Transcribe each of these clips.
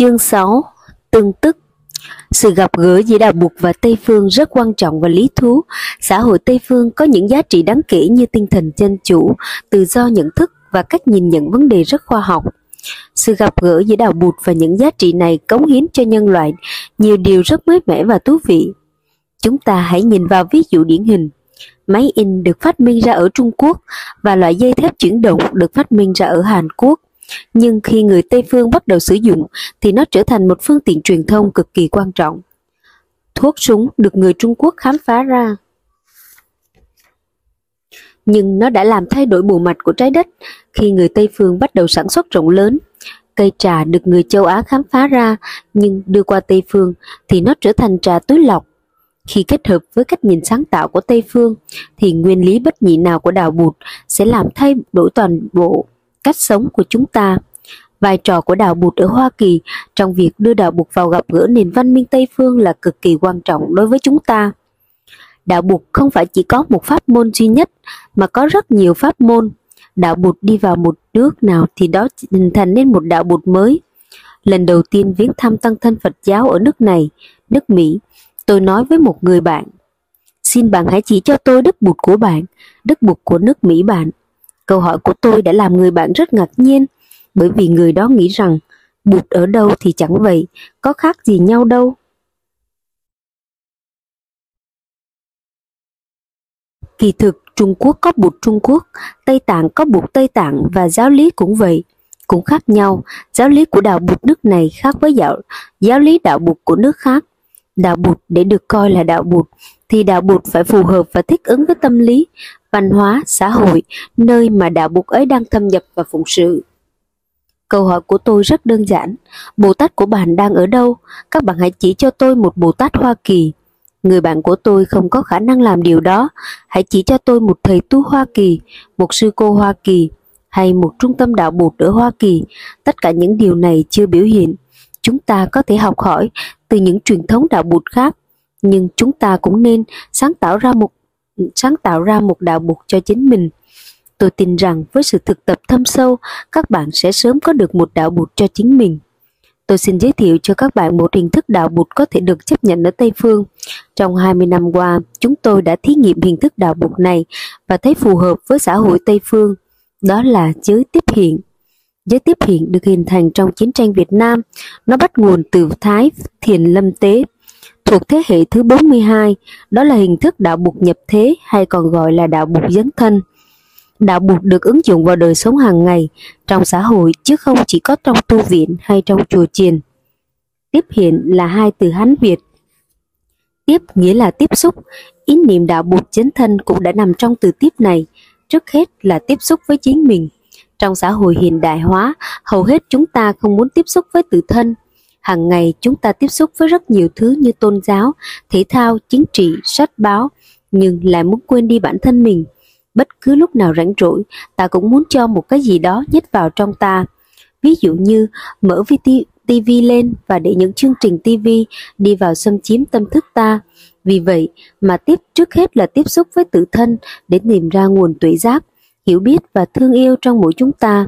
Chương 6 Tương tức Sự gặp gỡ giữa Đạo Bụt và Tây Phương rất quan trọng và lý thú. Xã hội Tây Phương có những giá trị đáng kể như tinh thần dân chủ, tự do nhận thức và cách nhìn nhận vấn đề rất khoa học. Sự gặp gỡ giữa Đạo Bụt và những giá trị này cống hiến cho nhân loại nhiều điều rất mới mẻ và thú vị. Chúng ta hãy nhìn vào ví dụ điển hình. Máy in được phát minh ra ở Trung Quốc và loại dây thép chuyển động được phát minh ra ở Hàn Quốc nhưng khi người Tây phương bắt đầu sử dụng, thì nó trở thành một phương tiện truyền thông cực kỳ quan trọng. Thuốc súng được người Trung Quốc khám phá ra. Nhưng nó đã làm thay đổi bộ mặt của trái đất khi người Tây phương bắt đầu sản xuất rộng lớn. Cây trà được người châu Á khám phá ra, nhưng đưa qua Tây phương thì nó trở thành trà túi lọc. Khi kết hợp với cách nhìn sáng tạo của Tây phương, thì nguyên lý bất nhị nào của đạo Bụt sẽ làm thay đổi toàn bộ cách sống của chúng ta. Vai trò của đạo Bụt ở Hoa Kỳ trong việc đưa đạo Bụt vào gặp gỡ nền văn minh Tây phương là cực kỳ quan trọng đối với chúng ta. Đạo Bụt không phải chỉ có một pháp môn duy nhất mà có rất nhiều pháp môn. Đạo Bụt đi vào một nước nào thì đó hình thành nên một đạo Bụt mới. Lần đầu tiên viếng thăm tăng thân Phật giáo ở nước này, nước Mỹ, tôi nói với một người bạn, xin bạn hãy chỉ cho tôi đức Bụt của bạn, đức Bụt của nước Mỹ bạn. Câu hỏi của tôi đã làm người bạn rất ngạc nhiên, bởi vì người đó nghĩ rằng bụt ở đâu thì chẳng vậy, có khác gì nhau đâu. Kỳ thực, Trung Quốc có bụt Trung Quốc, Tây Tạng có bụt Tây Tạng và giáo lý cũng vậy, cũng khác nhau. Giáo lý của đạo bụt nước này khác với giáo, giáo lý đạo bụt của nước khác. Đạo bụt để được coi là đạo bụt thì đạo bụt phải phù hợp và thích ứng với tâm lý văn hóa, xã hội, nơi mà đạo Bụt ấy đang thâm nhập và phụng sự. Câu hỏi của tôi rất đơn giản, Bồ Tát của bạn đang ở đâu? Các bạn hãy chỉ cho tôi một Bồ Tát Hoa Kỳ. Người bạn của tôi không có khả năng làm điều đó, hãy chỉ cho tôi một thầy tu Hoa Kỳ, một sư cô Hoa Kỳ, hay một trung tâm đạo Bụt ở Hoa Kỳ. Tất cả những điều này chưa biểu hiện. Chúng ta có thể học hỏi từ những truyền thống đạo Bụt khác, nhưng chúng ta cũng nên sáng tạo ra một sáng tạo ra một đạo buộc cho chính mình. Tôi tin rằng với sự thực tập thâm sâu, các bạn sẽ sớm có được một đạo buộc cho chính mình. Tôi xin giới thiệu cho các bạn một hình thức đạo bụt có thể được chấp nhận ở Tây Phương. Trong 20 năm qua, chúng tôi đã thí nghiệm hình thức đạo bụt này và thấy phù hợp với xã hội Tây Phương. Đó là giới tiếp hiện. Giới tiếp hiện được hình thành trong chiến tranh Việt Nam. Nó bắt nguồn từ Thái Thiền Lâm Tế thuộc thế hệ thứ 42, đó là hình thức đạo buộc nhập thế hay còn gọi là đạo buộc dấn thân. Đạo buộc được ứng dụng vào đời sống hàng ngày, trong xã hội chứ không chỉ có trong tu viện hay trong chùa chiền. Tiếp hiện là hai từ Hán Việt. Tiếp nghĩa là tiếp xúc, ý niệm đạo buộc dấn thân cũng đã nằm trong từ tiếp này, trước hết là tiếp xúc với chính mình. Trong xã hội hiện đại hóa, hầu hết chúng ta không muốn tiếp xúc với tự thân, Hàng ngày chúng ta tiếp xúc với rất nhiều thứ như tôn giáo, thể thao, chính trị, sách báo, nhưng lại muốn quên đi bản thân mình. Bất cứ lúc nào rảnh rỗi, ta cũng muốn cho một cái gì đó nhét vào trong ta. Ví dụ như mở TV lên và để những chương trình TV đi vào xâm chiếm tâm thức ta. Vì vậy mà tiếp trước hết là tiếp xúc với tự thân để tìm ra nguồn tuệ giác, hiểu biết và thương yêu trong mỗi chúng ta.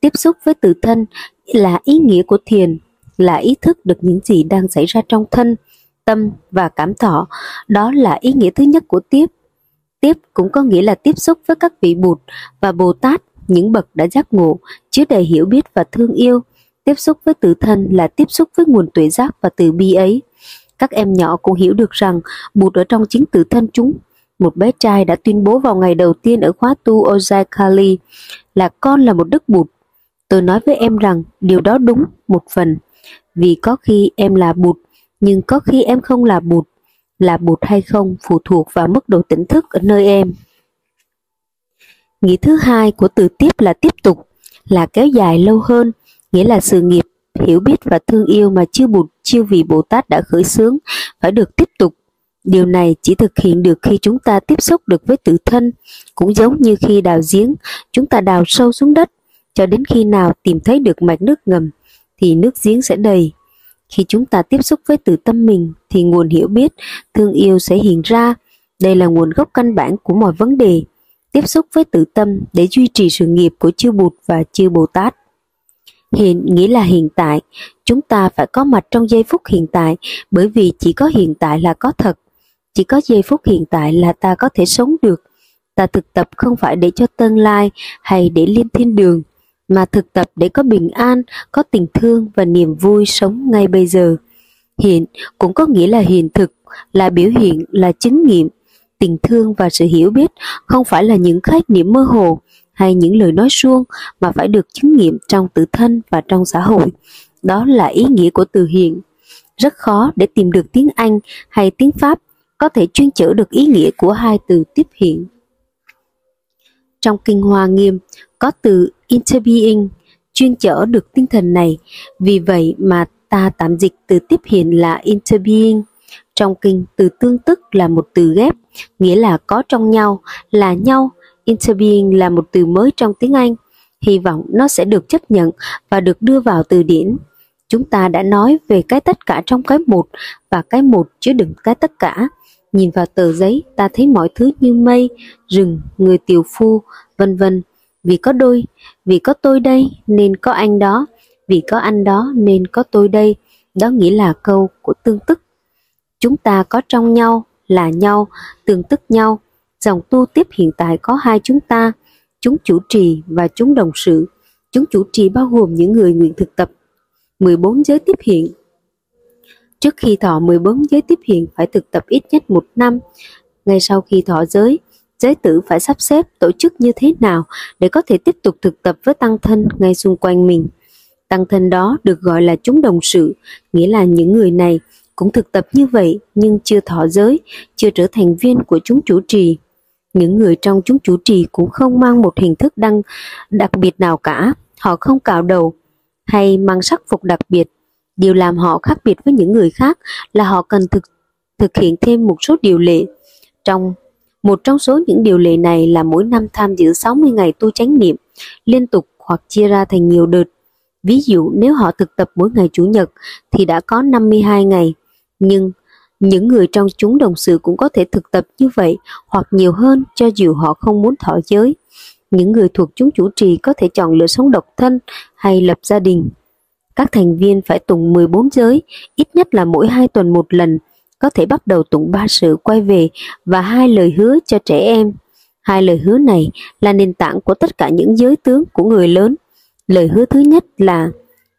Tiếp xúc với tự thân là ý nghĩa của thiền là ý thức được những gì đang xảy ra trong thân, tâm và cảm thọ. Đó là ý nghĩa thứ nhất của tiếp. Tiếp cũng có nghĩa là tiếp xúc với các vị Bụt và Bồ Tát, những bậc đã giác ngộ, chứa đầy hiểu biết và thương yêu. Tiếp xúc với tự thân là tiếp xúc với nguồn tuệ giác và từ bi ấy. Các em nhỏ cũng hiểu được rằng Bụt ở trong chính tự thân chúng. Một bé trai đã tuyên bố vào ngày đầu tiên ở khóa tu Ojai Kali là con là một đức Bụt. Tôi nói với em rằng điều đó đúng một phần vì có khi em là bụt, nhưng có khi em không là bụt. Là bụt hay không phụ thuộc vào mức độ tỉnh thức ở nơi em. Nghĩa thứ hai của từ tiếp là tiếp tục, là kéo dài lâu hơn, nghĩa là sự nghiệp, hiểu biết và thương yêu mà chư Bụt, chư vị Bồ Tát đã khởi xướng phải được tiếp tục. Điều này chỉ thực hiện được khi chúng ta tiếp xúc được với tự thân, cũng giống như khi đào giếng, chúng ta đào sâu xuống đất, cho đến khi nào tìm thấy được mạch nước ngầm thì nước giếng sẽ đầy. Khi chúng ta tiếp xúc với tự tâm mình thì nguồn hiểu biết, thương yêu sẽ hiện ra. Đây là nguồn gốc căn bản của mọi vấn đề. Tiếp xúc với tự tâm để duy trì sự nghiệp của chư Bụt và chư Bồ Tát. Hiện nghĩa là hiện tại, Chúng ta phải có mặt trong giây phút hiện tại bởi vì chỉ có hiện tại là có thật. Chỉ có giây phút hiện tại là ta có thể sống được. Ta thực tập không phải để cho tương lai hay để lên thiên đường, mà thực tập để có bình an, có tình thương và niềm vui sống ngay bây giờ. Hiện cũng có nghĩa là hiện thực, là biểu hiện, là chứng nghiệm. Tình thương và sự hiểu biết không phải là những khái niệm mơ hồ hay những lời nói suông mà phải được chứng nghiệm trong tự thân và trong xã hội. Đó là ý nghĩa của từ hiện. Rất khó để tìm được tiếng Anh hay tiếng Pháp có thể chuyên chở được ý nghĩa của hai từ tiếp hiện. Trong Kinh Hoa Nghiêm có từ interbeing chuyên chở được tinh thần này, vì vậy mà ta tạm dịch từ tiếp hiện là interbeing. Trong kinh, từ tương tức là một từ ghép, nghĩa là có trong nhau, là nhau. Interbeing là một từ mới trong tiếng Anh. Hy vọng nó sẽ được chấp nhận và được đưa vào từ điển. Chúng ta đã nói về cái tất cả trong cái một và cái một chứa đựng cái tất cả. Nhìn vào tờ giấy, ta thấy mọi thứ như mây, rừng, người tiều phu, vân vân. Vì có đôi, vì có tôi đây nên có anh đó, vì có anh đó nên có tôi đây. Đó nghĩa là câu của tương tức. Chúng ta có trong nhau, là nhau, tương tức nhau. Dòng tu tiếp hiện tại có hai chúng ta, chúng chủ trì và chúng đồng sự. Chúng chủ trì bao gồm những người nguyện thực tập 14 giới tiếp hiện. Trước khi thọ 14 giới tiếp hiện phải thực tập ít nhất một năm. Ngay sau khi thọ giới, giới tử phải sắp xếp tổ chức như thế nào để có thể tiếp tục thực tập với tăng thân ngay xung quanh mình. Tăng thân đó được gọi là chúng đồng sự, nghĩa là những người này cũng thực tập như vậy nhưng chưa thọ giới, chưa trở thành viên của chúng chủ trì. Những người trong chúng chủ trì cũng không mang một hình thức đăng đặc biệt nào cả, họ không cạo đầu hay mang sắc phục đặc biệt. Điều làm họ khác biệt với những người khác là họ cần thực thực hiện thêm một số điều lệ. Trong một trong số những điều lệ này là mỗi năm tham dự 60 ngày tu chánh niệm liên tục hoặc chia ra thành nhiều đợt. Ví dụ nếu họ thực tập mỗi ngày Chủ nhật thì đã có 52 ngày, nhưng những người trong chúng đồng sự cũng có thể thực tập như vậy hoặc nhiều hơn cho dù họ không muốn thọ giới. Những người thuộc chúng chủ trì có thể chọn lựa sống độc thân hay lập gia đình. Các thành viên phải tùng 14 giới, ít nhất là mỗi hai tuần một lần, có thể bắt đầu tụng ba sự quay về và hai lời hứa cho trẻ em. Hai lời hứa này là nền tảng của tất cả những giới tướng của người lớn. Lời hứa thứ nhất là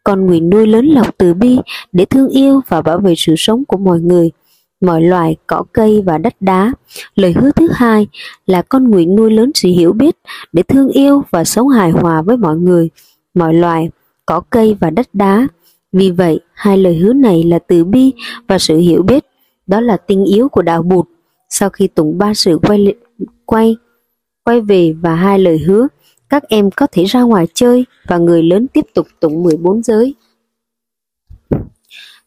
con nguyện nuôi lớn lòng từ bi để thương yêu và bảo vệ sự sống của mọi người, mọi loài, cỏ cây và đất đá. Lời hứa thứ hai là con nguyện nuôi lớn sự hiểu biết để thương yêu và sống hài hòa với mọi người, mọi loài, cỏ cây và đất đá. Vì vậy, hai lời hứa này là từ bi và sự hiểu biết, đó là tinh yếu của đạo Bụt. Sau khi tụng ba sự quay quay quay về và hai lời hứa, các em có thể ra ngoài chơi và người lớn tiếp tục tụng 14 giới.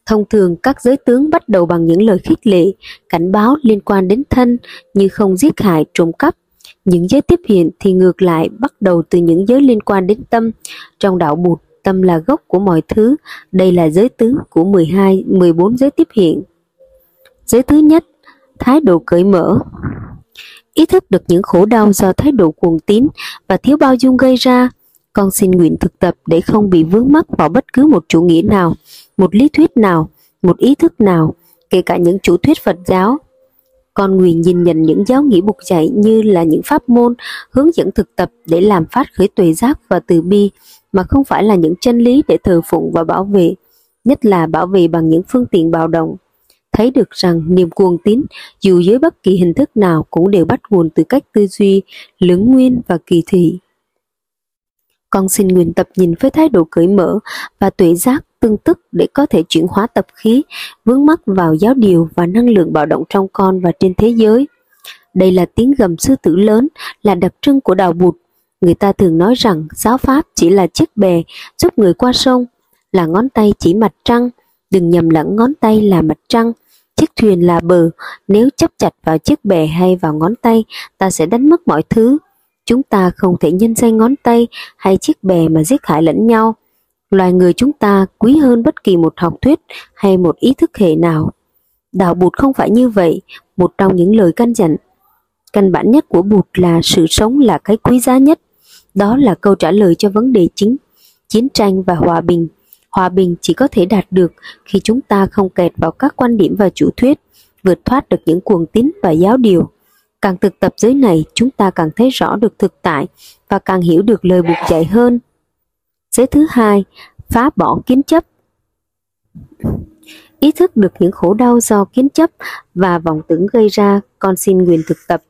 Thông thường các giới tướng bắt đầu bằng những lời khích lệ, cảnh báo liên quan đến thân như không giết hại, trộm cắp. Những giới tiếp hiện thì ngược lại bắt đầu từ những giới liên quan đến tâm. Trong đạo Bụt, tâm là gốc của mọi thứ. Đây là giới tướng của 12, 14 giới tiếp hiện. Giới thứ nhất, thái độ cởi mở. Ý thức được những khổ đau do thái độ cuồng tín và thiếu bao dung gây ra, con xin nguyện thực tập để không bị vướng mắc vào bất cứ một chủ nghĩa nào, một lý thuyết nào, một ý thức nào, kể cả những chủ thuyết Phật giáo. Con nguyện nhìn nhận những giáo nghĩa buộc dạy như là những pháp môn hướng dẫn thực tập để làm phát khởi tuệ giác và từ bi, mà không phải là những chân lý để thờ phụng và bảo vệ, nhất là bảo vệ bằng những phương tiện bạo động thấy được rằng niềm cuồng tín dù dưới bất kỳ hình thức nào cũng đều bắt nguồn từ cách tư duy, lưỡng nguyên và kỳ thị. Con xin nguyện tập nhìn với thái độ cởi mở và tuệ giác tương tức để có thể chuyển hóa tập khí, vướng mắc vào giáo điều và năng lượng bạo động trong con và trên thế giới. Đây là tiếng gầm sư tử lớn, là đặc trưng của đạo bụt. Người ta thường nói rằng giáo pháp chỉ là chiếc bè giúp người qua sông, là ngón tay chỉ mặt trăng, đừng nhầm lẫn ngón tay là mặt trăng, Chiếc thuyền là bờ, nếu chấp chặt vào chiếc bè hay vào ngón tay, ta sẽ đánh mất mọi thứ. Chúng ta không thể nhân danh ngón tay hay chiếc bè mà giết hại lẫn nhau. Loài người chúng ta quý hơn bất kỳ một học thuyết hay một ý thức hệ nào. Đạo Bụt không phải như vậy, một trong những lời căn dặn. Căn bản nhất của Bụt là sự sống là cái quý giá nhất. Đó là câu trả lời cho vấn đề chính, chiến tranh và hòa bình. Hòa bình chỉ có thể đạt được khi chúng ta không kẹt vào các quan điểm và chủ thuyết, vượt thoát được những cuồng tín và giáo điều. Càng thực tập giới này, chúng ta càng thấy rõ được thực tại và càng hiểu được lời buộc dạy hơn. Giới thứ hai, phá bỏ kiến chấp. Ý thức được những khổ đau do kiến chấp và vọng tưởng gây ra, con xin nguyện thực tập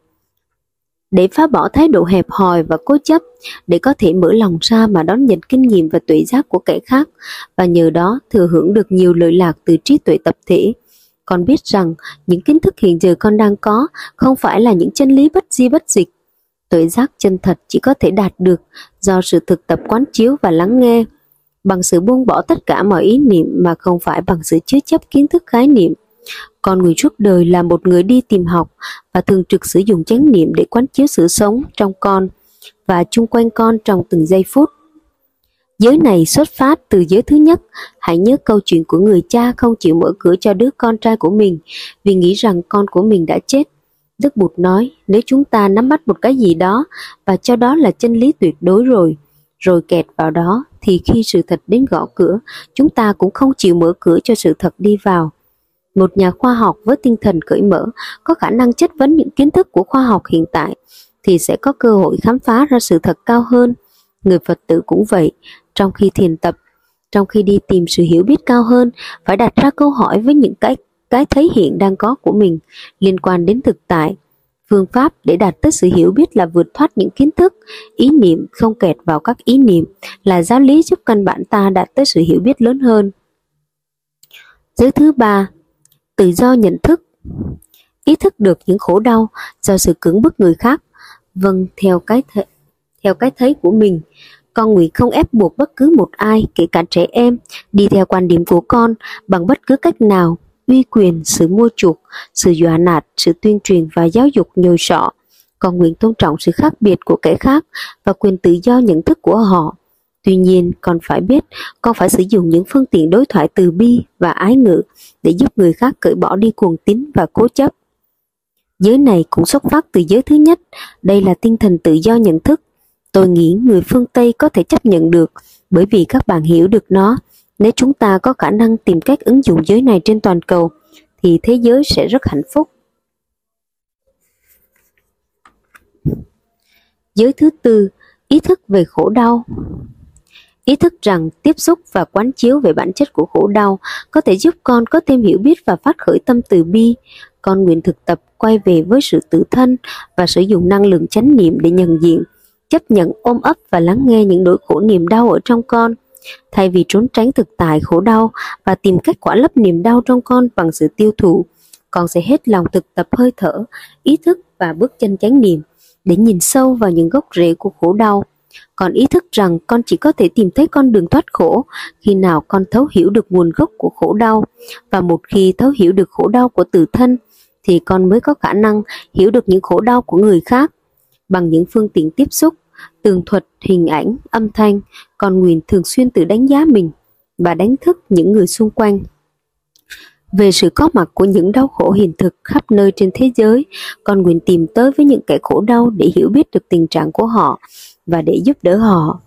để phá bỏ thái độ hẹp hòi và cố chấp, để có thể mở lòng ra mà đón nhận kinh nghiệm và tuệ giác của kẻ khác, và nhờ đó thừa hưởng được nhiều lợi lạc từ trí tuệ tập thể. Con biết rằng những kiến thức hiện giờ con đang có không phải là những chân lý bất di bất dịch. Tuệ giác chân thật chỉ có thể đạt được do sự thực tập quán chiếu và lắng nghe, bằng sự buông bỏ tất cả mọi ý niệm mà không phải bằng sự chứa chấp kiến thức khái niệm. Con người suốt đời là một người đi tìm học và thường trực sử dụng chánh niệm để quán chiếu sự sống trong con và chung quanh con trong từng giây phút. Giới này xuất phát từ giới thứ nhất, hãy nhớ câu chuyện của người cha không chịu mở cửa cho đứa con trai của mình vì nghĩ rằng con của mình đã chết. Đức Bụt nói, nếu chúng ta nắm bắt một cái gì đó và cho đó là chân lý tuyệt đối rồi, rồi kẹt vào đó, thì khi sự thật đến gõ cửa, chúng ta cũng không chịu mở cửa cho sự thật đi vào. Một nhà khoa học với tinh thần cởi mở có khả năng chất vấn những kiến thức của khoa học hiện tại thì sẽ có cơ hội khám phá ra sự thật cao hơn. Người Phật tử cũng vậy, trong khi thiền tập, trong khi đi tìm sự hiểu biết cao hơn, phải đặt ra câu hỏi với những cái cái thấy hiện đang có của mình liên quan đến thực tại. Phương pháp để đạt tới sự hiểu biết là vượt thoát những kiến thức, ý niệm không kẹt vào các ý niệm là giáo lý giúp căn bản ta đạt tới sự hiểu biết lớn hơn. Giới thứ ba, tự do nhận thức. Ý thức được những khổ đau do sự cưỡng bức người khác. Vâng theo cái th, theo cái thấy của mình, con nguyện không ép buộc bất cứ một ai, kể cả trẻ em, đi theo quan điểm của con bằng bất cứ cách nào, uy quyền, sự mua chuộc, sự dọa nạt, sự tuyên truyền và giáo dục nhồi sọ. Con nguyện tôn trọng sự khác biệt của kẻ khác và quyền tự do nhận thức của họ. Tuy nhiên, con phải biết con phải sử dụng những phương tiện đối thoại từ bi và ái ngữ để giúp người khác cởi bỏ đi cuồng tín và cố chấp. Giới này cũng xuất phát từ giới thứ nhất, đây là tinh thần tự do nhận thức. Tôi nghĩ người phương Tây có thể chấp nhận được bởi vì các bạn hiểu được nó. Nếu chúng ta có khả năng tìm cách ứng dụng giới này trên toàn cầu, thì thế giới sẽ rất hạnh phúc. Giới thứ tư, ý thức về khổ đau. Ý thức rằng tiếp xúc và quán chiếu về bản chất của khổ đau có thể giúp con có thêm hiểu biết và phát khởi tâm từ bi. Con nguyện thực tập quay về với sự tự thân và sử dụng năng lượng chánh niệm để nhận diện, chấp nhận ôm ấp và lắng nghe những nỗi khổ niềm đau ở trong con. Thay vì trốn tránh thực tại khổ đau và tìm cách quả lấp niềm đau trong con bằng sự tiêu thụ, con sẽ hết lòng thực tập hơi thở, ý thức và bước chân chánh niệm để nhìn sâu vào những gốc rễ của khổ đau còn ý thức rằng con chỉ có thể tìm thấy con đường thoát khổ khi nào con thấu hiểu được nguồn gốc của khổ đau. Và một khi thấu hiểu được khổ đau của tự thân thì con mới có khả năng hiểu được những khổ đau của người khác. Bằng những phương tiện tiếp xúc tường thuật hình ảnh âm thanh con nguyện thường xuyên tự đánh giá mình và đánh thức những người xung quanh. Về sự có mặt của những đau khổ hiện thực khắp nơi trên thế giới, con nguyện tìm tới với những kẻ khổ đau để hiểu biết được tình trạng của họ và để giúp đỡ họ.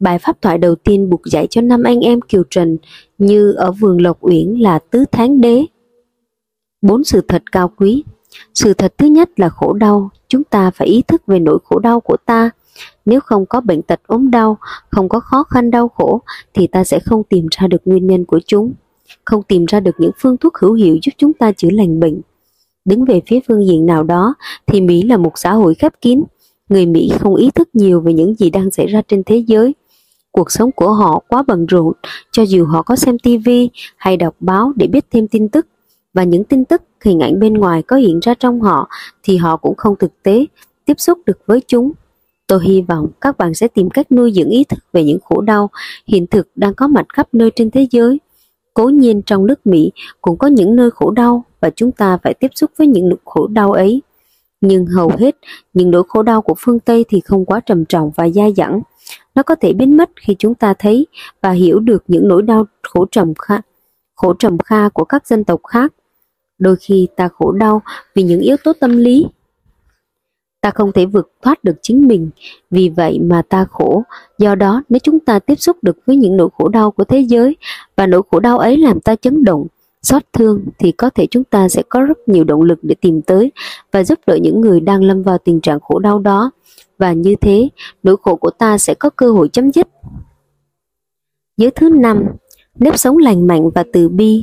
Bài pháp thoại đầu tiên buộc dạy cho năm anh em Kiều Trần như ở vườn Lộc Uyển là tứ tháng đế. Bốn sự thật cao quý. Sự thật thứ nhất là khổ đau, chúng ta phải ý thức về nỗi khổ đau của ta. Nếu không có bệnh tật ốm đau, không có khó khăn đau khổ, thì ta sẽ không tìm ra được nguyên nhân của chúng, không tìm ra được những phương thuốc hữu hiệu giúp chúng ta chữa lành bệnh. Đứng về phía phương diện nào đó, thì Mỹ là một xã hội khép kín, người Mỹ không ý thức nhiều về những gì đang xảy ra trên thế giới. Cuộc sống của họ quá bận rộn, cho dù họ có xem TV hay đọc báo để biết thêm tin tức, và những tin tức, hình ảnh bên ngoài có hiện ra trong họ thì họ cũng không thực tế tiếp xúc được với chúng. Tôi hy vọng các bạn sẽ tìm cách nuôi dưỡng ý thức về những khổ đau hiện thực đang có mặt khắp nơi trên thế giới. Cố nhiên trong nước Mỹ cũng có những nơi khổ đau và chúng ta phải tiếp xúc với những khổ đau ấy nhưng hầu hết những nỗi khổ đau của phương Tây thì không quá trầm trọng và dai dẳng. Nó có thể biến mất khi chúng ta thấy và hiểu được những nỗi đau khổ trầm kha, khổ trầm kha của các dân tộc khác. Đôi khi ta khổ đau vì những yếu tố tâm lý. ta không thể vượt thoát được chính mình, vì vậy mà ta khổ. Do đó, nếu chúng ta tiếp xúc được với những nỗi khổ đau của thế giới và nỗi khổ đau ấy làm ta chấn động, xót thương thì có thể chúng ta sẽ có rất nhiều động lực để tìm tới và giúp đỡ những người đang lâm vào tình trạng khổ đau đó. Và như thế, nỗi khổ của ta sẽ có cơ hội chấm dứt. Giới thứ năm, nếp sống lành mạnh và từ bi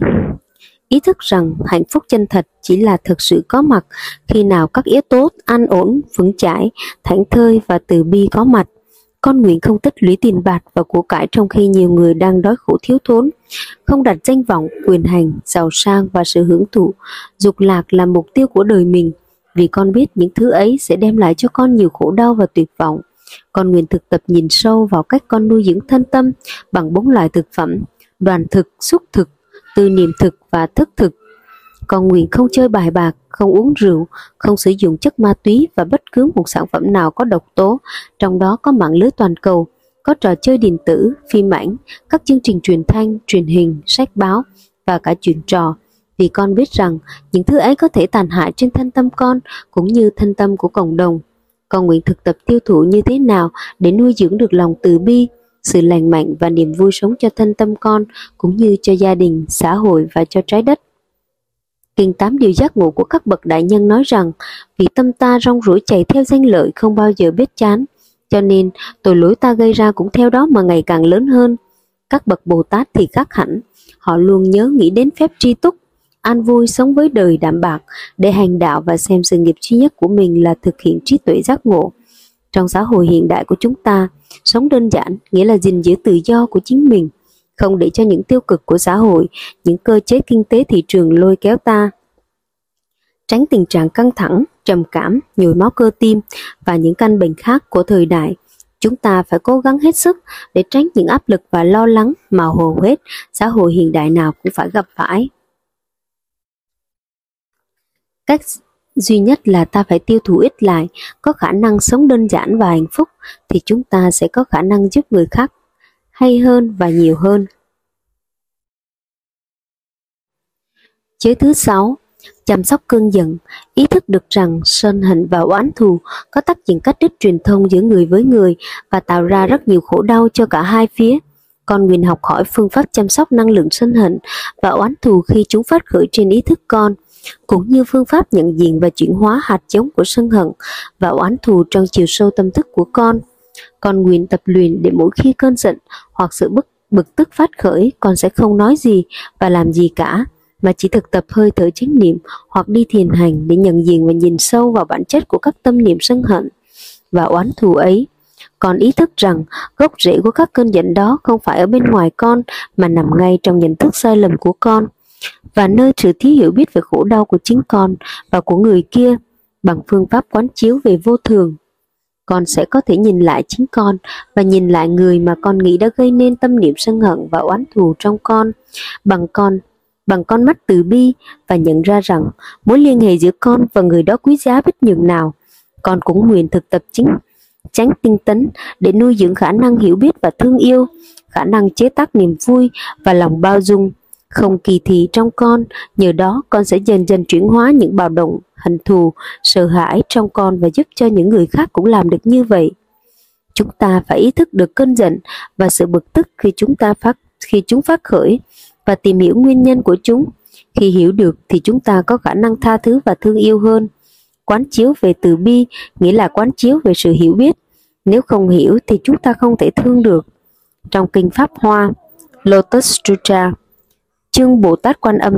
ý thức rằng hạnh phúc chân thật chỉ là thực sự có mặt khi nào các yếu tố an ổn, vững chãi, thảnh thơi và từ bi có mặt. Con nguyện không tích lũy tiền bạc và của cải trong khi nhiều người đang đói khổ thiếu thốn, không đặt danh vọng, quyền hành, giàu sang và sự hưởng thụ, dục lạc là mục tiêu của đời mình, vì con biết những thứ ấy sẽ đem lại cho con nhiều khổ đau và tuyệt vọng. Con nguyện thực tập nhìn sâu vào cách con nuôi dưỡng thân tâm bằng bốn loại thực phẩm, đoàn thực, xúc thực, tư niệm thực và thức thực. Con nguyện không chơi bài bạc, không uống rượu, không sử dụng chất ma túy và bất cứ một sản phẩm nào có độc tố, trong đó có mạng lưới toàn cầu, có trò chơi điện tử, phim ảnh, các chương trình truyền thanh, truyền hình, sách báo và cả chuyện trò. Vì con biết rằng những thứ ấy có thể tàn hại trên thân tâm con cũng như thân tâm của cộng đồng. Con nguyện thực tập tiêu thụ như thế nào để nuôi dưỡng được lòng từ bi, sự lành mạnh và niềm vui sống cho thân tâm con cũng như cho gia đình, xã hội và cho trái đất. Kinh tám điều giác ngộ của các bậc đại nhân nói rằng vì tâm ta rong ruổi chạy theo danh lợi không bao giờ biết chán, cho nên tội lỗi ta gây ra cũng theo đó mà ngày càng lớn hơn. Các bậc Bồ Tát thì khác hẳn, họ luôn nhớ nghĩ đến phép tri túc, an vui sống với đời đạm bạc để hành đạo và xem sự nghiệp duy nhất của mình là thực hiện trí tuệ giác ngộ. Trong xã hội hiện đại của chúng ta, sống đơn giản nghĩa là gìn giữ tự do của chính mình, không để cho những tiêu cực của xã hội, những cơ chế kinh tế thị trường lôi kéo ta. Tránh tình trạng căng thẳng, trầm cảm, nhồi máu cơ tim và những căn bệnh khác của thời đại, chúng ta phải cố gắng hết sức để tránh những áp lực và lo lắng mà hầu hết xã hội hiện đại nào cũng phải gặp phải. Cách duy nhất là ta phải tiêu thụ ít lại, có khả năng sống đơn giản và hạnh phúc thì chúng ta sẽ có khả năng giúp người khác hay hơn và nhiều hơn. Chế thứ sáu, chăm sóc cơn giận, ý thức được rằng sân hận và oán thù có tác dụng cắt đứt truyền thông giữa người với người và tạo ra rất nhiều khổ đau cho cả hai phía. Con nguyện học hỏi phương pháp chăm sóc năng lượng sân hận và oán thù khi chúng phát khởi trên ý thức con cũng như phương pháp nhận diện và chuyển hóa hạt giống của sân hận và oán thù trong chiều sâu tâm thức của con. Con nguyện tập luyện để mỗi khi cơn giận hoặc sự bức bực tức phát khởi, con sẽ không nói gì và làm gì cả, mà chỉ thực tập hơi thở chánh niệm hoặc đi thiền hành để nhận diện và nhìn sâu vào bản chất của các tâm niệm sân hận và oán thù ấy. còn ý thức rằng gốc rễ của các cơn giận đó không phải ở bên ngoài con, mà nằm ngay trong nhận thức sai lầm của con và nơi sự thiếu hiểu biết về khổ đau của chính con và của người kia bằng phương pháp quán chiếu về vô thường. Con sẽ có thể nhìn lại chính con và nhìn lại người mà con nghĩ đã gây nên tâm niệm sân hận và oán thù trong con bằng con bằng con mắt từ bi và nhận ra rằng mối liên hệ giữa con và người đó quý giá biết nhường nào. Con cũng nguyện thực tập chính tránh tinh tấn để nuôi dưỡng khả năng hiểu biết và thương yêu, khả năng chế tác niềm vui và lòng bao dung không kỳ thị trong con, nhờ đó con sẽ dần dần chuyển hóa những bạo động, hận thù, sợ hãi trong con và giúp cho những người khác cũng làm được như vậy. Chúng ta phải ý thức được cơn giận và sự bực tức khi chúng ta phát khi chúng phát khởi và tìm hiểu nguyên nhân của chúng. Khi hiểu được thì chúng ta có khả năng tha thứ và thương yêu hơn. Quán chiếu về từ bi nghĩa là quán chiếu về sự hiểu biết. Nếu không hiểu thì chúng ta không thể thương được. Trong kinh Pháp Hoa, Lotus Sutra Chương Bồ Tát Quan Âm,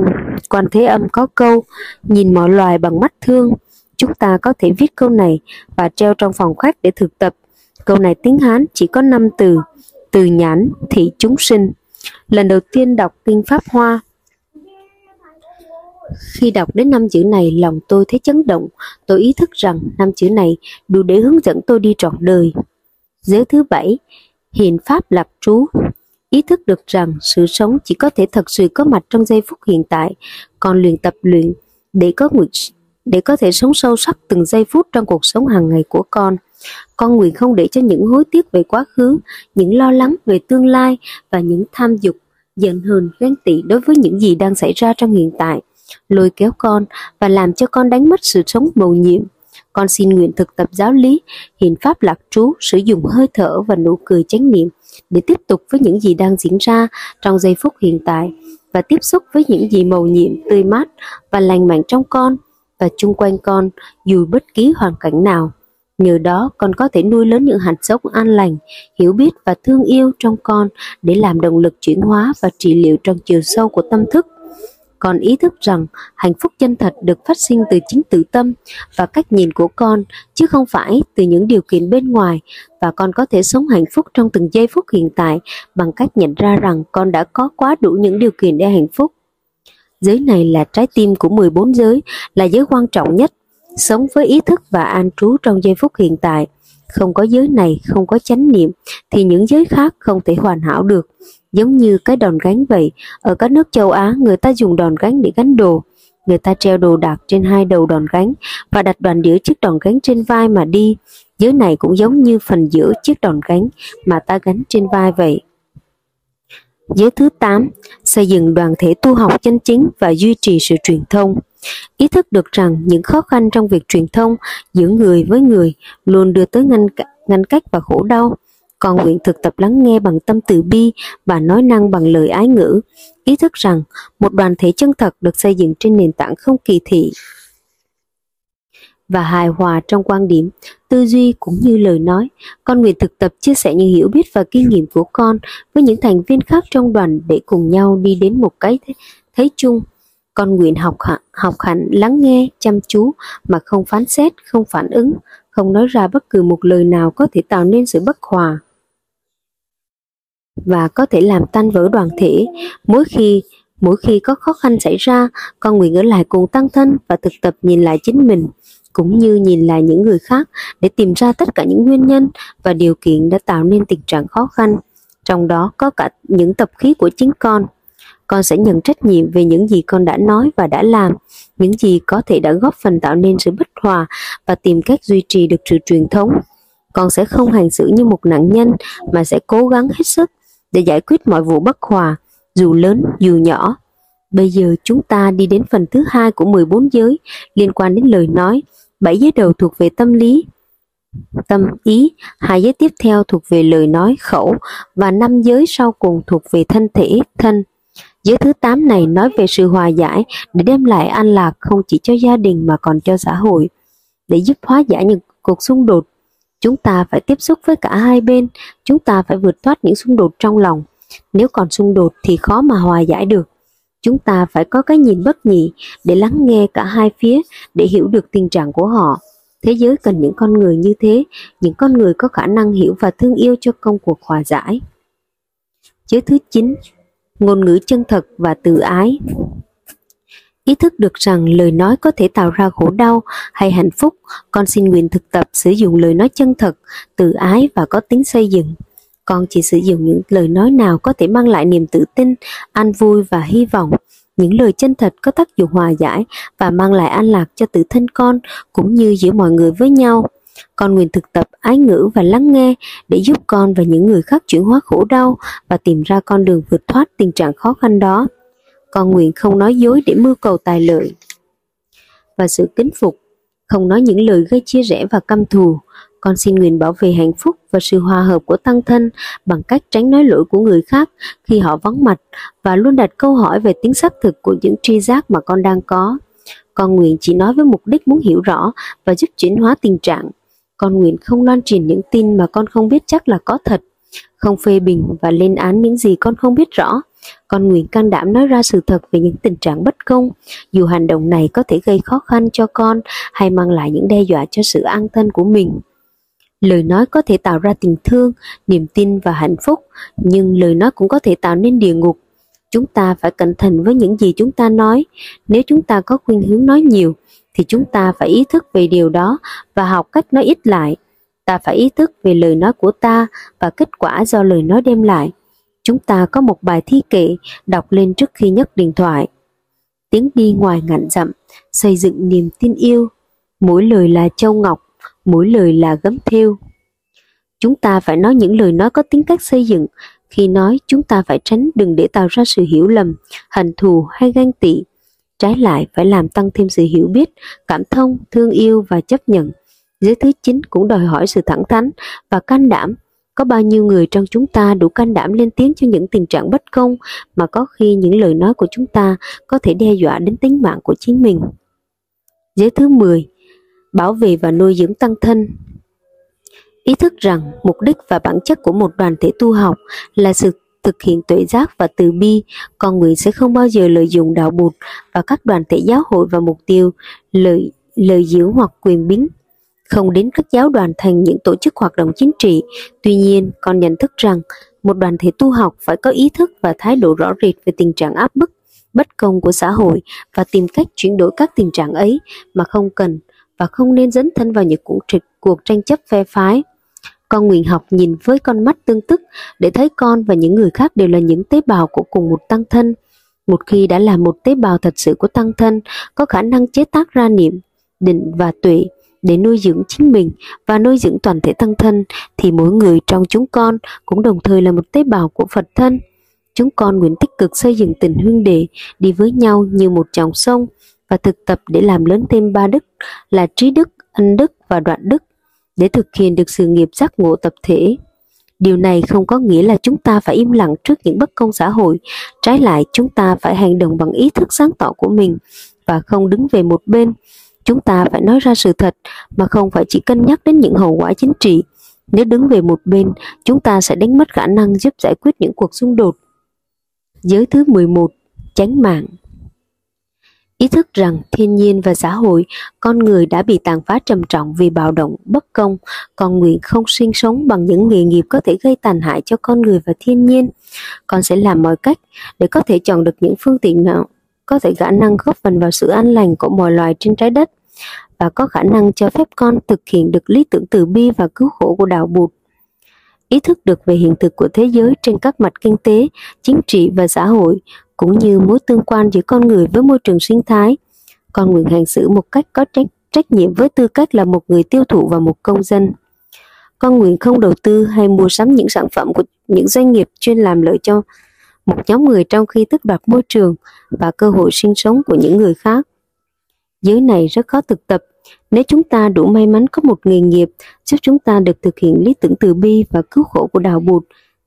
Quan Thế Âm có câu, nhìn mọi loài bằng mắt thương. Chúng ta có thể viết câu này và treo trong phòng khách để thực tập. Câu này tiếng Hán chỉ có 5 từ, từ nhãn, thị chúng sinh. Lần đầu tiên đọc Kinh Pháp Hoa, khi đọc đến năm chữ này, lòng tôi thấy chấn động. Tôi ý thức rằng năm chữ này đủ để hướng dẫn tôi đi trọn đời. Giới thứ bảy, hiện pháp lập trú ý thức được rằng sự sống chỉ có thể thật sự có mặt trong giây phút hiện tại, còn luyện tập luyện để có nguyện để có thể sống sâu sắc từng giây phút trong cuộc sống hàng ngày của con. Con nguyện không để cho những hối tiếc về quá khứ, những lo lắng về tương lai và những tham dục, giận hờn, ghen tị đối với những gì đang xảy ra trong hiện tại, lôi kéo con và làm cho con đánh mất sự sống mầu nhiệm. con xin nguyện thực tập giáo lý, hiện pháp lạc trú, sử dụng hơi thở và nụ cười chánh niệm để tiếp tục với những gì đang diễn ra trong giây phút hiện tại và tiếp xúc với những gì màu nhiệm, tươi mát và lành mạnh trong con và chung quanh con dù bất kỳ hoàn cảnh nào. Nhờ đó con có thể nuôi lớn những hạt giống an lành, hiểu biết và thương yêu trong con để làm động lực chuyển hóa và trị liệu trong chiều sâu của tâm thức con ý thức rằng hạnh phúc chân thật được phát sinh từ chính tự tâm và cách nhìn của con chứ không phải từ những điều kiện bên ngoài và con có thể sống hạnh phúc trong từng giây phút hiện tại bằng cách nhận ra rằng con đã có quá đủ những điều kiện để hạnh phúc. Giới này là trái tim của 14 giới, là giới quan trọng nhất. Sống với ý thức và an trú trong giây phút hiện tại. Không có giới này, không có chánh niệm, thì những giới khác không thể hoàn hảo được giống như cái đòn gánh vậy. Ở các nước châu Á, người ta dùng đòn gánh để gánh đồ. Người ta treo đồ đạc trên hai đầu đòn gánh và đặt đoàn đĩa chiếc đòn gánh trên vai mà đi. Giới này cũng giống như phần giữa chiếc đòn gánh mà ta gánh trên vai vậy. Giới thứ 8, xây dựng đoàn thể tu học chân chính và duy trì sự truyền thông. Ý thức được rằng những khó khăn trong việc truyền thông giữa người với người luôn đưa tới ngăn, ngăn cách và khổ đau. Con nguyện thực tập lắng nghe bằng tâm từ bi và nói năng bằng lời ái ngữ, ý thức rằng một đoàn thể chân thật được xây dựng trên nền tảng không kỳ thị và hài hòa trong quan điểm, tư duy cũng như lời nói. Con nguyện thực tập chia sẻ những hiểu biết và kinh nghiệm của con với những thành viên khác trong đoàn để cùng nhau đi đến một cái thế, thấy chung. Con nguyện học học hành lắng nghe chăm chú mà không phán xét, không phản ứng, không nói ra bất cứ một lời nào có thể tạo nên sự bất hòa và có thể làm tan vỡ đoàn thể. Mỗi khi mỗi khi có khó khăn xảy ra, con nguyện ở lại cùng tăng thân và thực tập nhìn lại chính mình, cũng như nhìn lại những người khác để tìm ra tất cả những nguyên nhân và điều kiện đã tạo nên tình trạng khó khăn. Trong đó có cả những tập khí của chính con. Con sẽ nhận trách nhiệm về những gì con đã nói và đã làm, những gì có thể đã góp phần tạo nên sự bất hòa và tìm cách duy trì được sự truyền thống. Con sẽ không hành xử như một nạn nhân mà sẽ cố gắng hết sức để giải quyết mọi vụ bất hòa, dù lớn dù nhỏ. Bây giờ chúng ta đi đến phần thứ hai của 14 giới liên quan đến lời nói. Bảy giới đầu thuộc về tâm lý, tâm ý, hai giới tiếp theo thuộc về lời nói khẩu và năm giới sau cùng thuộc về thân thể thân. Giới thứ 8 này nói về sự hòa giải để đem lại an lạc không chỉ cho gia đình mà còn cho xã hội. Để giúp hóa giải những cuộc xung đột Chúng ta phải tiếp xúc với cả hai bên, chúng ta phải vượt thoát những xung đột trong lòng. Nếu còn xung đột thì khó mà hòa giải được. Chúng ta phải có cái nhìn bất nhị để lắng nghe cả hai phía để hiểu được tình trạng của họ. Thế giới cần những con người như thế, những con người có khả năng hiểu và thương yêu cho công cuộc hòa giải. Giới thứ 9. Ngôn ngữ chân thật và tự ái Ý thức được rằng lời nói có thể tạo ra khổ đau hay hạnh phúc, con xin nguyện thực tập sử dụng lời nói chân thật, tự ái và có tính xây dựng. Con chỉ sử dụng những lời nói nào có thể mang lại niềm tự tin, an vui và hy vọng. Những lời chân thật có tác dụng hòa giải và mang lại an lạc cho tự thân con cũng như giữa mọi người với nhau. Con nguyện thực tập ái ngữ và lắng nghe để giúp con và những người khác chuyển hóa khổ đau và tìm ra con đường vượt thoát tình trạng khó khăn đó con nguyện không nói dối để mưu cầu tài lợi và sự kính phục, không nói những lời gây chia rẽ và căm thù. Con xin nguyện bảo vệ hạnh phúc và sự hòa hợp của tăng thân bằng cách tránh nói lỗi của người khác khi họ vắng mặt và luôn đặt câu hỏi về tính xác thực của những tri giác mà con đang có. Con nguyện chỉ nói với mục đích muốn hiểu rõ và giúp chuyển hóa tình trạng. Con nguyện không loan truyền những tin mà con không biết chắc là có thật, không phê bình và lên án những gì con không biết rõ con nguyện can đảm nói ra sự thật về những tình trạng bất công, dù hành động này có thể gây khó khăn cho con hay mang lại những đe dọa cho sự an thân của mình. Lời nói có thể tạo ra tình thương, niềm tin và hạnh phúc, nhưng lời nói cũng có thể tạo nên địa ngục. Chúng ta phải cẩn thận với những gì chúng ta nói. Nếu chúng ta có khuynh hướng nói nhiều, thì chúng ta phải ý thức về điều đó và học cách nói ít lại. Ta phải ý thức về lời nói của ta và kết quả do lời nói đem lại chúng ta có một bài thi kệ đọc lên trước khi nhấc điện thoại. Tiếng đi ngoài ngàn dặm, xây dựng niềm tin yêu. Mỗi lời là châu ngọc, mỗi lời là gấm thêu. Chúng ta phải nói những lời nói có tính cách xây dựng. Khi nói, chúng ta phải tránh đừng để tạo ra sự hiểu lầm, hận thù hay ganh tị. Trái lại phải làm tăng thêm sự hiểu biết, cảm thông, thương yêu và chấp nhận. Giới thứ 9 cũng đòi hỏi sự thẳng thắn và can đảm. Có bao nhiêu người trong chúng ta đủ can đảm lên tiếng cho những tình trạng bất công mà có khi những lời nói của chúng ta có thể đe dọa đến tính mạng của chính mình. Giới thứ 10. Bảo vệ và nuôi dưỡng tăng thân Ý thức rằng mục đích và bản chất của một đoàn thể tu học là sự thực hiện tuệ giác và từ bi, con người sẽ không bao giờ lợi dụng đạo bụt và các đoàn thể giáo hội vào mục tiêu lợi lợi dưỡng hoặc quyền bính không đến các giáo đoàn thành những tổ chức hoạt động chính trị. Tuy nhiên, còn nhận thức rằng một đoàn thể tu học phải có ý thức và thái độ rõ rệt về tình trạng áp bức, bất công của xã hội và tìm cách chuyển đổi các tình trạng ấy mà không cần và không nên dẫn thân vào những cuộc, cuộc tranh chấp phe phái. Con nguyện học nhìn với con mắt tương tức để thấy con và những người khác đều là những tế bào của cùng một tăng thân. Một khi đã là một tế bào thật sự của tăng thân, có khả năng chế tác ra niệm, định và tuệ để nuôi dưỡng chính mình và nuôi dưỡng toàn thể tăng thân thì mỗi người trong chúng con cũng đồng thời là một tế bào của Phật thân. Chúng con nguyện tích cực xây dựng tình huynh đệ đi với nhau như một dòng sông và thực tập để làm lớn thêm ba đức là trí đức, ân đức và đoạn đức để thực hiện được sự nghiệp giác ngộ tập thể. Điều này không có nghĩa là chúng ta phải im lặng trước những bất công xã hội, trái lại chúng ta phải hành động bằng ý thức sáng tỏ của mình và không đứng về một bên. Chúng ta phải nói ra sự thật mà không phải chỉ cân nhắc đến những hậu quả chính trị. Nếu đứng về một bên, chúng ta sẽ đánh mất khả năng giúp giải quyết những cuộc xung đột. Giới thứ 11. Chánh mạng Ý thức rằng thiên nhiên và xã hội, con người đã bị tàn phá trầm trọng vì bạo động, bất công, con nguyện không sinh sống bằng những nghề nghiệp có thể gây tàn hại cho con người và thiên nhiên. Con sẽ làm mọi cách để có thể chọn được những phương tiện nào có thể khả năng góp phần vào sự an lành của mọi loài trên trái đất và có khả năng cho phép con thực hiện được lý tưởng từ bi và cứu khổ của đạo Bụt. Ý thức được về hiện thực của thế giới trên các mặt kinh tế, chính trị và xã hội, cũng như mối tương quan giữa con người với môi trường sinh thái. Con nguyện hành xử một cách có trách, trách nhiệm với tư cách là một người tiêu thụ và một công dân. Con nguyện không đầu tư hay mua sắm những sản phẩm của những doanh nghiệp chuyên làm lợi cho một nhóm người trong khi tước đoạt môi trường và cơ hội sinh sống của những người khác. Giới này rất khó thực tập. Nếu chúng ta đủ may mắn có một nghề nghiệp giúp chúng ta được thực hiện lý tưởng từ bi và cứu khổ của đạo Bụt,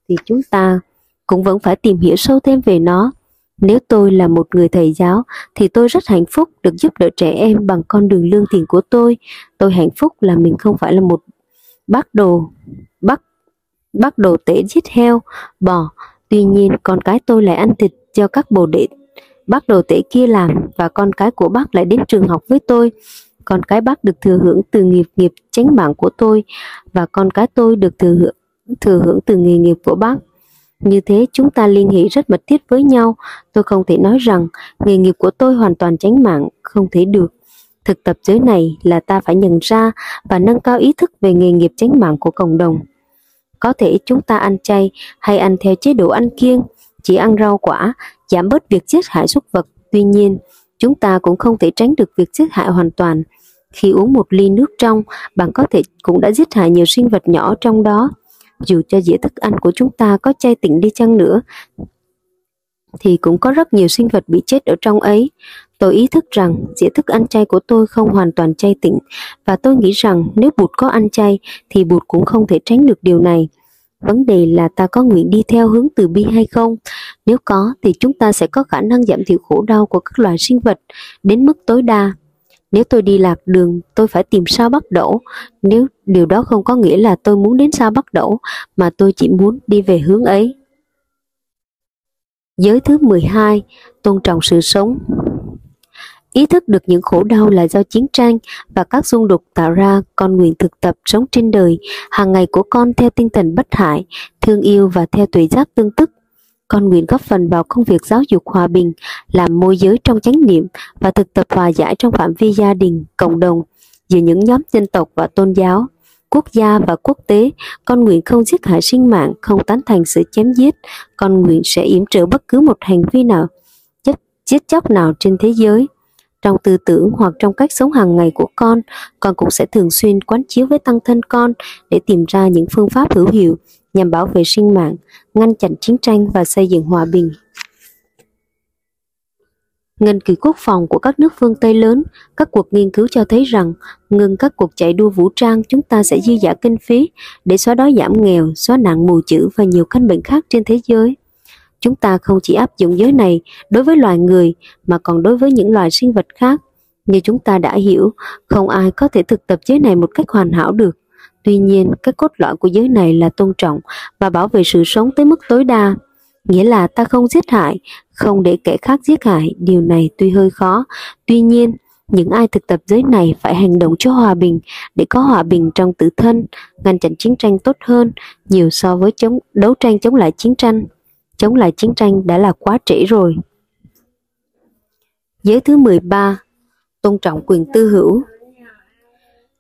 thì chúng ta cũng vẫn phải tìm hiểu sâu thêm về nó. Nếu tôi là một người thầy giáo, thì tôi rất hạnh phúc được giúp đỡ trẻ em bằng con đường lương thiện của tôi. Tôi hạnh phúc là mình không phải là một bác đồ, bác, bác đồ tể giết heo, bò. Tuy nhiên, con cái tôi lại ăn thịt cho các bồ đệ bác đồ tể kia làm và con cái của bác lại đến trường học với tôi. Con cái bác được thừa hưởng từ nghiệp nghiệp chánh mạng của tôi và con cái tôi được thừa hưởng, thừa hưởng từ nghề nghiệp của bác. Như thế chúng ta liên hệ rất mật thiết với nhau. Tôi không thể nói rằng nghề nghiệp của tôi hoàn toàn tránh mạng, không thể được. Thực tập giới này là ta phải nhận ra và nâng cao ý thức về nghề nghiệp tránh mạng của cộng đồng. Có thể chúng ta ăn chay hay ăn theo chế độ ăn kiêng, chỉ ăn rau quả, giảm bớt việc giết hại súc vật. Tuy nhiên, chúng ta cũng không thể tránh được việc giết hại hoàn toàn. Khi uống một ly nước trong, bạn có thể cũng đã giết hại nhiều sinh vật nhỏ trong đó. Dù cho dĩa thức ăn của chúng ta có chay tịnh đi chăng nữa, thì cũng có rất nhiều sinh vật bị chết ở trong ấy. Tôi ý thức rằng dĩa thức ăn chay của tôi không hoàn toàn chay tịnh và tôi nghĩ rằng nếu bụt có ăn chay thì bụt cũng không thể tránh được điều này. Vấn đề là ta có nguyện đi theo hướng từ bi hay không? Nếu có thì chúng ta sẽ có khả năng giảm thiểu khổ đau của các loài sinh vật đến mức tối đa. Nếu tôi đi lạc đường, tôi phải tìm sao bắt đổ. Nếu điều đó không có nghĩa là tôi muốn đến sao bắt đổ, mà tôi chỉ muốn đi về hướng ấy. Giới thứ 12, tôn trọng sự sống. Ý thức được những khổ đau là do chiến tranh và các xung đột tạo ra, con nguyện thực tập sống trên đời, hàng ngày của con theo tinh thần bất hại, thương yêu và theo tuệ giác tương tức. Con nguyện góp phần vào công việc giáo dục hòa bình, làm môi giới trong chánh niệm và thực tập hòa giải trong phạm vi gia đình, cộng đồng, giữa những nhóm dân tộc và tôn giáo quốc gia và quốc tế, con nguyện không giết hại sinh mạng, không tán thành sự chém giết, con nguyện sẽ yểm trợ bất cứ một hành vi nào, giết chóc nào trên thế giới. Trong tư tưởng hoặc trong cách sống hàng ngày của con, con cũng sẽ thường xuyên quán chiếu với tăng thân con để tìm ra những phương pháp hữu hiệu nhằm bảo vệ sinh mạng, ngăn chặn chiến tranh và xây dựng hòa bình. Ngân kỳ quốc phòng của các nước phương Tây lớn, các cuộc nghiên cứu cho thấy rằng ngừng các cuộc chạy đua vũ trang chúng ta sẽ dư giả kinh phí để xóa đói giảm nghèo, xóa nạn mù chữ và nhiều căn bệnh khác trên thế giới. Chúng ta không chỉ áp dụng giới này đối với loài người mà còn đối với những loài sinh vật khác. Như chúng ta đã hiểu, không ai có thể thực tập giới này một cách hoàn hảo được. Tuy nhiên, cái cốt lõi của giới này là tôn trọng và bảo vệ sự sống tới mức tối đa. Nghĩa là ta không giết hại, không để kẻ khác giết hại, điều này tuy hơi khó. Tuy nhiên, những ai thực tập giới này phải hành động cho hòa bình để có hòa bình trong tự thân, ngăn chặn chiến tranh tốt hơn nhiều so với chống đấu tranh chống lại chiến tranh. Chống lại chiến tranh đã là quá trễ rồi. Giới thứ 13 Tôn trọng quyền tư hữu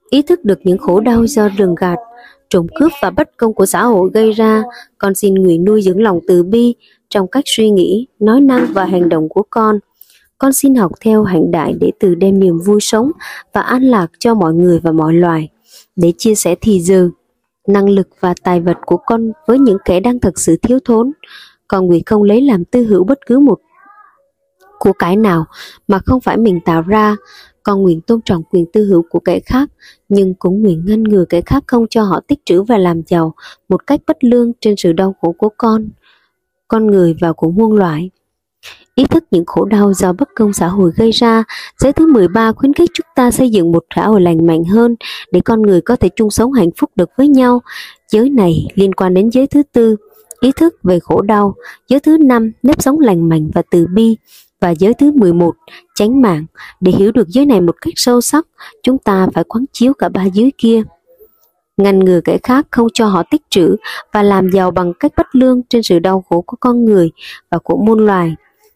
Ý thức được những khổ đau do rừng gạt, trộm cướp và bất công của xã hội gây ra, con xin nguyện nuôi dưỡng lòng từ bi trong cách suy nghĩ, nói năng và hành động của con. Con xin học theo hạnh đại để từ đem niềm vui sống và an lạc cho mọi người và mọi loài, để chia sẻ thì giờ, năng lực và tài vật của con với những kẻ đang thật sự thiếu thốn còn nguyện không lấy làm tư hữu bất cứ một của cái nào mà không phải mình tạo ra, còn nguyện tôn trọng quyền tư hữu của kẻ khác, nhưng cũng nguyện ngăn ngừa kẻ khác không cho họ tích trữ và làm giàu một cách bất lương trên sự đau khổ của con, con người và của muôn loại. Ý thức những khổ đau do bất công xã hội gây ra, giới thứ 13 khuyến khích chúng ta xây dựng một xã hội lành mạnh hơn để con người có thể chung sống hạnh phúc được với nhau. Giới này liên quan đến giới thứ tư, ý thức về khổ đau, giới thứ năm nếp sống lành mạnh và từ bi, và giới thứ 11, tránh mạng. Để hiểu được giới này một cách sâu sắc, chúng ta phải quán chiếu cả ba giới kia. Ngăn ngừa kẻ khác không cho họ tích trữ và làm giàu bằng cách bất lương trên sự đau khổ của con người và của muôn loài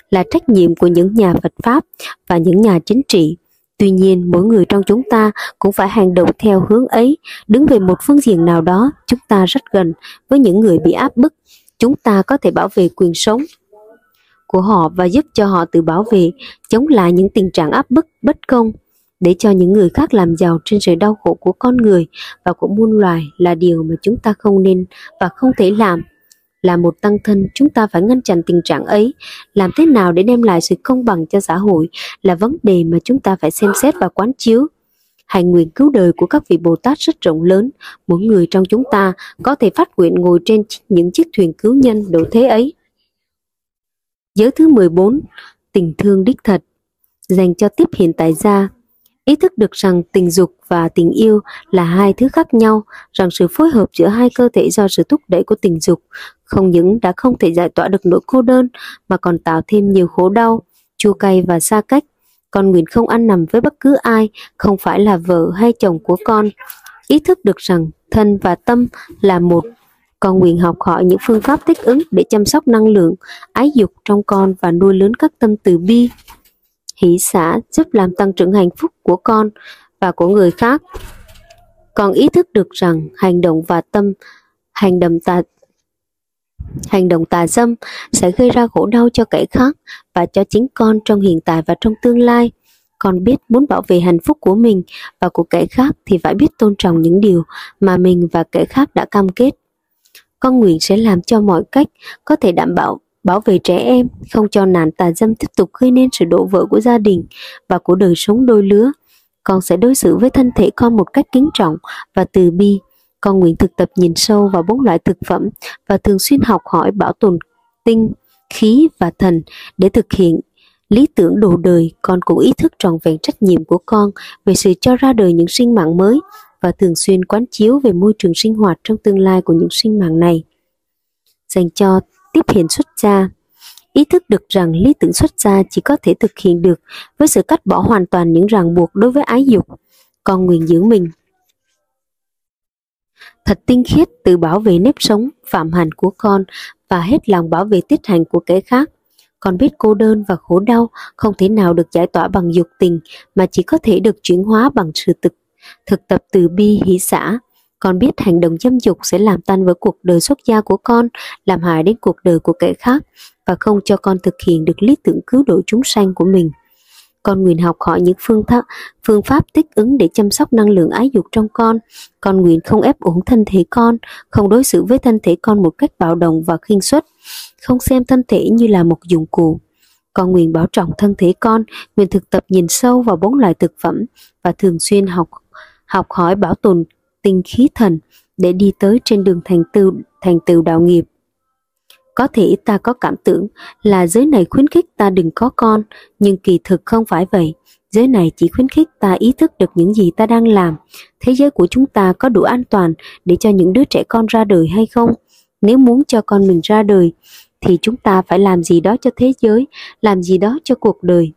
là trách nhiệm của những nhà Phật Pháp và những nhà chính trị. Tuy nhiên, mỗi người trong chúng ta cũng phải hành động theo hướng ấy, đứng về một phương diện nào đó, chúng ta rất gần với những người bị áp bức. Chúng ta có thể bảo vệ quyền sống của họ và giúp cho họ tự bảo vệ, chống lại những tình trạng áp bức, bất công, để cho những người khác làm giàu trên sự đau khổ của con người và của muôn loài là điều mà chúng ta không nên và không thể làm. Là một tăng thân, chúng ta phải ngăn chặn tình trạng ấy. Làm thế nào để đem lại sự công bằng cho xã hội là vấn đề mà chúng ta phải xem xét và quán chiếu. Hành nguyện cứu đời của các vị Bồ Tát rất rộng lớn, mỗi người trong chúng ta có thể phát nguyện ngồi trên những chiếc thuyền cứu nhân độ thế ấy. Giới thứ 14, tình thương đích thật, dành cho tiếp hiện tại gia. Ý thức được rằng tình dục và tình yêu là hai thứ khác nhau, rằng sự phối hợp giữa hai cơ thể do sự thúc đẩy của tình dục không những đã không thể giải tỏa được nỗi cô đơn mà còn tạo thêm nhiều khổ đau, chua cay và xa cách. Con nguyện không ăn nằm với bất cứ ai, không phải là vợ hay chồng của con. Ý thức được rằng thân và tâm là một con nguyện học hỏi những phương pháp thích ứng để chăm sóc năng lượng, ái dục trong con và nuôi lớn các tâm từ bi. Hỷ xã giúp làm tăng trưởng hạnh phúc của con và của người khác. Con ý thức được rằng hành động và tâm, hành động tà hành động tà dâm sẽ gây ra khổ đau cho kẻ khác và cho chính con trong hiện tại và trong tương lai. Con biết muốn bảo vệ hạnh phúc của mình và của kẻ khác thì phải biết tôn trọng những điều mà mình và kẻ khác đã cam kết con nguyện sẽ làm cho mọi cách có thể đảm bảo bảo vệ trẻ em, không cho nạn tà dâm tiếp tục gây nên sự đổ vỡ của gia đình và của đời sống đôi lứa. Con sẽ đối xử với thân thể con một cách kính trọng và từ bi. Con nguyện thực tập nhìn sâu vào bốn loại thực phẩm và thường xuyên học hỏi bảo tồn tinh, khí và thần để thực hiện lý tưởng đồ đời. Con cũng ý thức trọn vẹn trách nhiệm của con về sự cho ra đời những sinh mạng mới và thường xuyên quán chiếu về môi trường sinh hoạt trong tương lai của những sinh mạng này. Dành cho tiếp hiện xuất gia, ý thức được rằng lý tưởng xuất gia chỉ có thể thực hiện được với sự cắt bỏ hoàn toàn những ràng buộc đối với ái dục, con nguyện giữ mình. Thật tinh khiết từ bảo vệ nếp sống, phạm hạnh của con và hết lòng bảo vệ tiết hành của kẻ khác. Con biết cô đơn và khổ đau không thể nào được giải tỏa bằng dục tình mà chỉ có thể được chuyển hóa bằng sự thực thực tập từ bi hỷ xã. Con biết hành động dâm dục sẽ làm tan vỡ cuộc đời xuất gia của con, làm hại đến cuộc đời của kẻ khác và không cho con thực hiện được lý tưởng cứu độ chúng sanh của mình. Con nguyện học hỏi những phương, pháp, phương pháp thích ứng để chăm sóc năng lượng ái dục trong con. Con nguyện không ép uổng thân thể con, không đối xử với thân thể con một cách bạo động và khinh suất, không xem thân thể như là một dụng cụ. Con nguyện bảo trọng thân thể con, nguyện thực tập nhìn sâu vào bốn loại thực phẩm và thường xuyên học học hỏi bảo tồn tinh khí thần để đi tới trên đường thành tựu thành tựu đạo nghiệp. Có thể ta có cảm tưởng là giới này khuyến khích ta đừng có con, nhưng kỳ thực không phải vậy. Giới này chỉ khuyến khích ta ý thức được những gì ta đang làm. Thế giới của chúng ta có đủ an toàn để cho những đứa trẻ con ra đời hay không? Nếu muốn cho con mình ra đời, thì chúng ta phải làm gì đó cho thế giới, làm gì đó cho cuộc đời.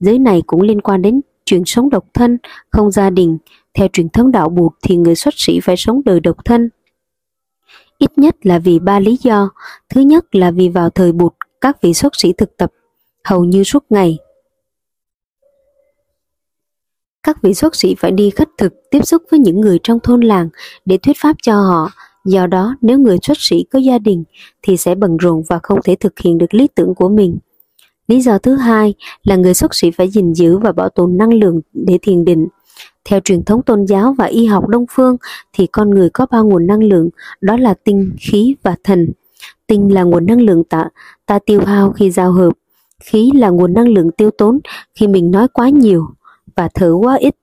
Giới này cũng liên quan đến chuyện sống độc thân, không gia đình. Theo truyền thống đạo buộc thì người xuất sĩ phải sống đời độc thân. Ít nhất là vì ba lý do. Thứ nhất là vì vào thời Bụt, các vị xuất sĩ thực tập hầu như suốt ngày. Các vị xuất sĩ phải đi khất thực, tiếp xúc với những người trong thôn làng để thuyết pháp cho họ, Do đó, nếu người xuất sĩ có gia đình thì sẽ bận rộn và không thể thực hiện được lý tưởng của mình. Lý do thứ hai là người xuất sĩ phải gìn giữ và bảo tồn năng lượng để thiền định. Theo truyền thống tôn giáo và y học đông phương thì con người có ba nguồn năng lượng, đó là tinh, khí và thần. Tinh là nguồn năng lượng ta, ta tiêu hao khi giao hợp. Khí là nguồn năng lượng tiêu tốn khi mình nói quá nhiều và thở quá ít.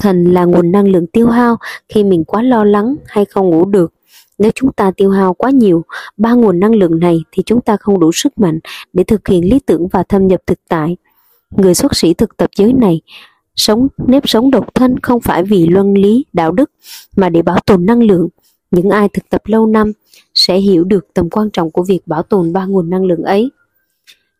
Thần là nguồn năng lượng tiêu hao khi mình quá lo lắng hay không ngủ được. Nếu chúng ta tiêu hao quá nhiều ba nguồn năng lượng này thì chúng ta không đủ sức mạnh để thực hiện lý tưởng và thâm nhập thực tại. Người xuất sĩ thực tập giới này sống nếp sống độc thân không phải vì luân lý, đạo đức mà để bảo tồn năng lượng. Những ai thực tập lâu năm sẽ hiểu được tầm quan trọng của việc bảo tồn ba nguồn năng lượng ấy.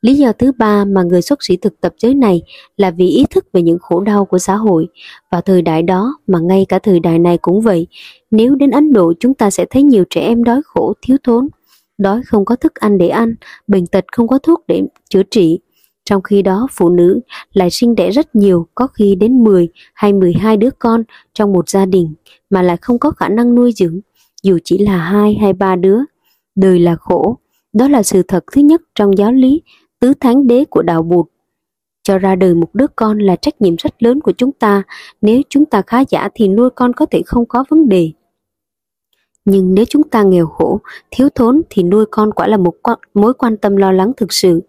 Lý do thứ ba mà người xuất sĩ thực tập giới này là vì ý thức về những khổ đau của xã hội. Và thời đại đó mà ngay cả thời đại này cũng vậy. Nếu đến Ấn Độ chúng ta sẽ thấy nhiều trẻ em đói khổ, thiếu thốn. Đói không có thức ăn để ăn, bệnh tật không có thuốc để chữa trị. Trong khi đó phụ nữ lại sinh đẻ rất nhiều, có khi đến 10 hay 12 đứa con trong một gia đình mà lại không có khả năng nuôi dưỡng, dù chỉ là hai hay ba đứa. Đời là khổ, đó là sự thật thứ nhất trong giáo lý tứ thánh đế của đạo Bụt. Cho ra đời một đứa con là trách nhiệm rất lớn của chúng ta, nếu chúng ta khá giả thì nuôi con có thể không có vấn đề. Nhưng nếu chúng ta nghèo khổ, thiếu thốn thì nuôi con quả là một mối quan tâm lo lắng thực sự.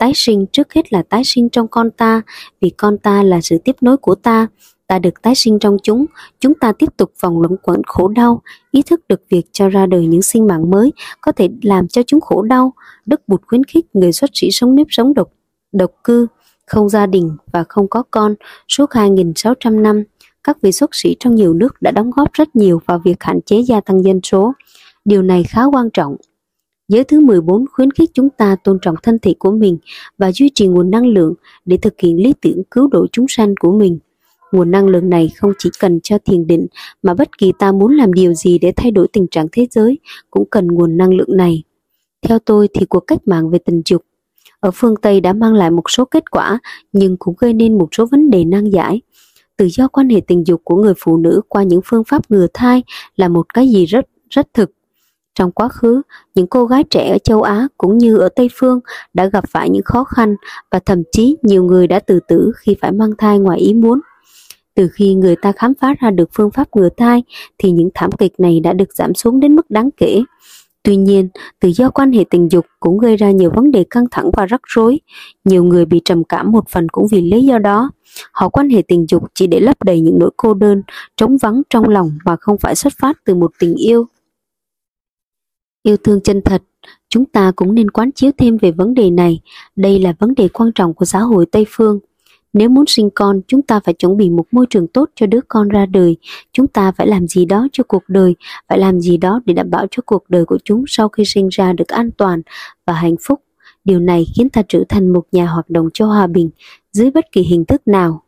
Tái sinh trước hết là tái sinh trong con ta, vì con ta là sự tiếp nối của ta, ta được tái sinh trong chúng, chúng ta tiếp tục vòng luẩn quẩn khổ đau, ý thức được việc cho ra đời những sinh mạng mới có thể làm cho chúng khổ đau. Đức Bụt khuyến khích người xuất sĩ sống nếp sống độc, độc cư, không gia đình và không có con suốt 2.600 năm. Các vị xuất sĩ trong nhiều nước đã đóng góp rất nhiều vào việc hạn chế gia tăng dân số. Điều này khá quan trọng. Giới thứ 14 khuyến khích chúng ta tôn trọng thân thể của mình và duy trì nguồn năng lượng để thực hiện lý tưởng cứu độ chúng sanh của mình. Nguồn năng lượng này không chỉ cần cho thiền định, mà bất kỳ ta muốn làm điều gì để thay đổi tình trạng thế giới cũng cần nguồn năng lượng này. Theo tôi thì cuộc cách mạng về tình dục ở phương Tây đã mang lại một số kết quả, nhưng cũng gây nên một số vấn đề nan giải. Tự do quan hệ tình dục của người phụ nữ qua những phương pháp ngừa thai là một cái gì rất rất thực. Trong quá khứ, những cô gái trẻ ở châu Á cũng như ở Tây Phương đã gặp phải những khó khăn và thậm chí nhiều người đã tự tử khi phải mang thai ngoài ý muốn. Từ khi người ta khám phá ra được phương pháp ngừa thai thì những thảm kịch này đã được giảm xuống đến mức đáng kể. Tuy nhiên, tự do quan hệ tình dục cũng gây ra nhiều vấn đề căng thẳng và rắc rối. Nhiều người bị trầm cảm một phần cũng vì lý do đó. Họ quan hệ tình dục chỉ để lấp đầy những nỗi cô đơn, trống vắng trong lòng mà không phải xuất phát từ một tình yêu. Yêu thương chân thật, chúng ta cũng nên quán chiếu thêm về vấn đề này. Đây là vấn đề quan trọng của xã hội Tây Phương. Nếu muốn sinh con, chúng ta phải chuẩn bị một môi trường tốt cho đứa con ra đời. Chúng ta phải làm gì đó cho cuộc đời, phải làm gì đó để đảm bảo cho cuộc đời của chúng sau khi sinh ra được an toàn và hạnh phúc. Điều này khiến ta trở thành một nhà hoạt động cho hòa bình dưới bất kỳ hình thức nào.